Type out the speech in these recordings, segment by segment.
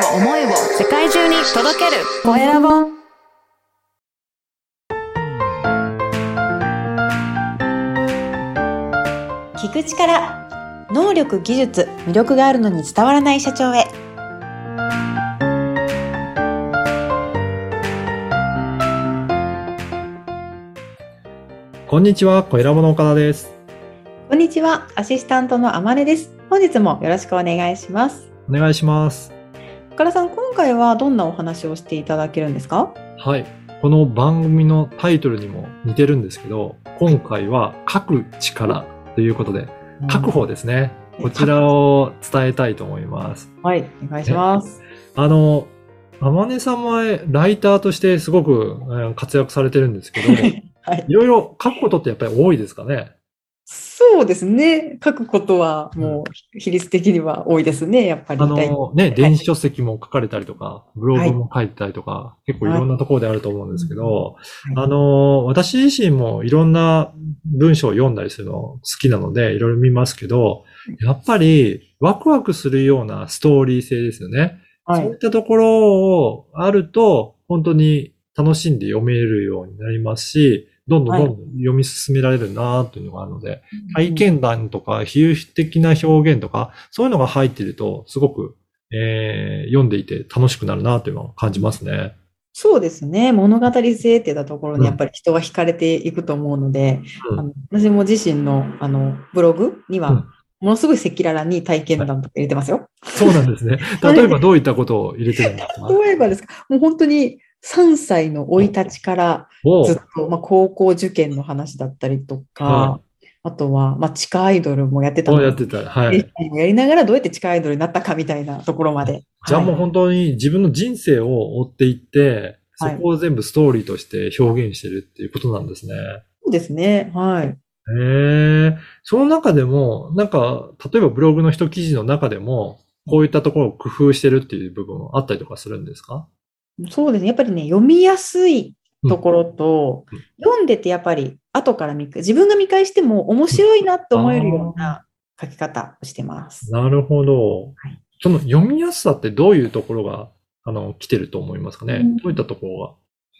を思いを世界中に届ける。コエラボ聞く力能力技術魅力があるのに伝わらない社長へ。こんにちは、小ラボの岡田です。こんにちはアシスタントのあまねです。本日もよろしくお願いします。お願いします。岡田さん今回はどんなお話をしていただけるんですか？はい。この番組のタイトルにも似てるんですけど、今回は書く力ということで、書く方ですね。こちらを伝えたいと思います。はいお願いしますあの、あまねさんもライターとしてすごくえー活躍されてるんですけど、はいいろいろ書くことってやっぱり多いですかね？そうですね。書くことはもう比率的には多いですねやっぱり。あのね、い。電子書籍も書かれたりとか、ブログも書いたりとか、結構いろんなところであると思うんですけど、はい。あの、私自身もいろんな文章を読んだりするの好きなので、いろいろ見ますけど、やっぱりワクワクするようなストーリー性ですよね。はい。そういったところをあると、本当に楽しんで読めるようになりますし、どんどんどんどん読み進められるなというのがあるので、体験談とか比喩的な表現とか、そういうのが入っていると、すごく、えー読んでいて楽しくなるなというのを感じますね。そうですね。物語性っていったところうんにやっぱり人は惹かれていくと思うので、うんあの私も自身のあのブログにはうん、ものすごい赤裸々に体験談とか入れてますよ。そうなんです ね。例えばどういったことを入れてるんですか？例えばですか、もう本当に3歳の生い立ちからおずっと、まあ、高校受験の話だったりとか、はあとは、まあ、地下アイドルもやってたやってた。はい。やりながらどうやって地下アイドルになったかみたいなところまで。じゃあもうはい本当に自分の人生を追っていって、そはいこを全部ストーリーとして表現してるっていうことなんですね。そうですね。はい。へえ。その中でも、なんか、例えばブログの一記事の中でも、こういったところを工夫してるっていう部分はあったりとかするんですか？そうですね。やっぱりね、読みやすいところと、うんうん読んでてやっぱり後から見自分が見返しても面白いなと思えるような書き方をしてます。なるほどはい。その読みやすさってどういうところが、あの、来てると思いますかね？うんどういったところ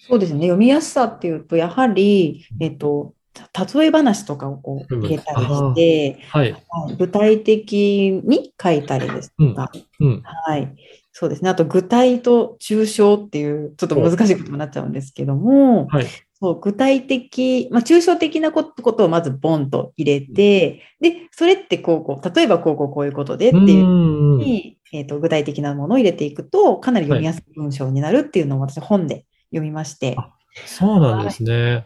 そうですね。読みやすさっていうと、やはり、えっと、た例え話とかをこううん入れたりして、がはい。はい具体的に書いたりですとか、うん。はい。そうですね。あと、具体と抽象っていう、ちょっと難しいことになっちゃうんですけども、はい。そう、具体的、まあ、抽象的なことをまずボンと入れて、で、それってこうこう、例えばこうこうこういうことでっていうふううんに、えっと、具体的なものを入れていくと、かなり読みやすい文章になるっていうのを私本で読みまして、あそうなんですね。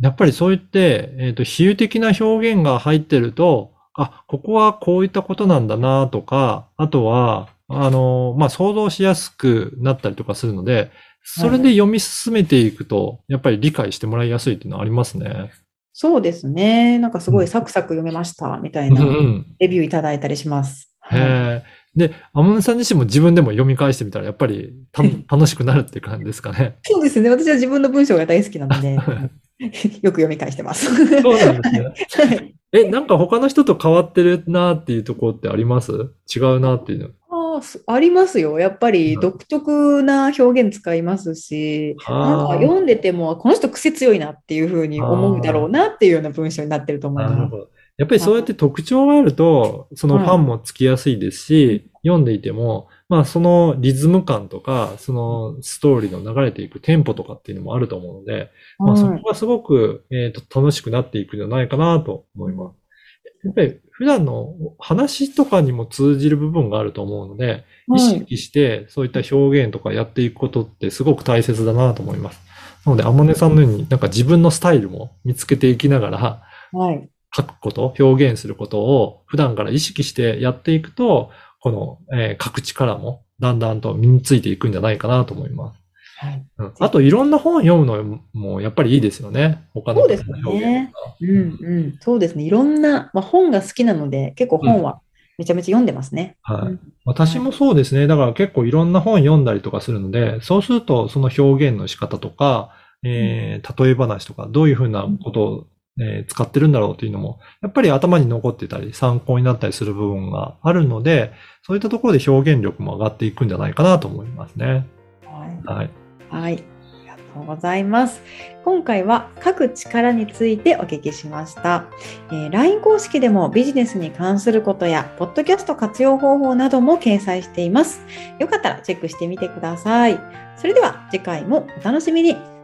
やっぱりそう言って、えっ、と、比喩的な表現が入ってると、あ、ここはこういったことなんだなとか、あとは、あの、まあ、想像しやすくなったりとかするので、それで読み進めていくと、やっぱり理解してもらいやすいっていうのはありますね。そうですね。なんかすごいサクサク読めました、みたいうなうん。レビューいただいたりします。で、天音さん自身も自分でも読み返してみたら、やっぱりた楽しくなるって感じですかね。そうですね。私は自分の文章が大好きなので、よく読み返してます。そうなんですね。はいえ、なんか他の人と変わってるなっていうところってあります？違うなっていうの。あありますよ。やっぱりうん独特な表現使いますし、なんかあー読んでても、この人癖強いなっていうふうに思うだろうなっていうような文章になってると思います。やっぱりそうやって特徴があると、そのファンもつきやすいですし、読んでいても、まあそのリズム感とか、そのストーリーの流れていくテンポとかっていうのもあると思うので、まあそはいこがすごく、えーと楽しくなっていくんじゃないかなと思います。やっぱり普段の話とかにも通じる部分があると思うので、意はい識してそういった表現とかやっていくことってすごく大切だなと思います。なので、アモネさんのようになんか自分のスタイルも見つけていきながら、はい。書くこと、表現することを普段から意識してやっていくと、この、えー書く力もだんだんと身についていくんじゃないかなと思います。はい。うん、あと、いろんな本読むのもやっぱりいいですよね。他のそうですね。うんうん。そうですね。いろんな、まあ、本が好きなので、結構本はめちゃめちゃ読んでますね。はいうん私もそうですね。だから結構いろんな本読んだりとかするので、そうするとその表現の仕方とか、えー例え話とか、どういうふうなことえー使ってるんだろうというのも、やっぱり頭に残ってたり、参考になったりする部分があるので、そういったところで表現力も上がっていくんじゃないかなと思いますね。はいはい。はい。ありがとうございます。今回は書く力についてお聞きしました。えー LINE 公式でもビジネスに関することや、ポッドキャスト活用方法なども掲載しています。よかったらチェックしてみてください。それでは次回もお楽しみに。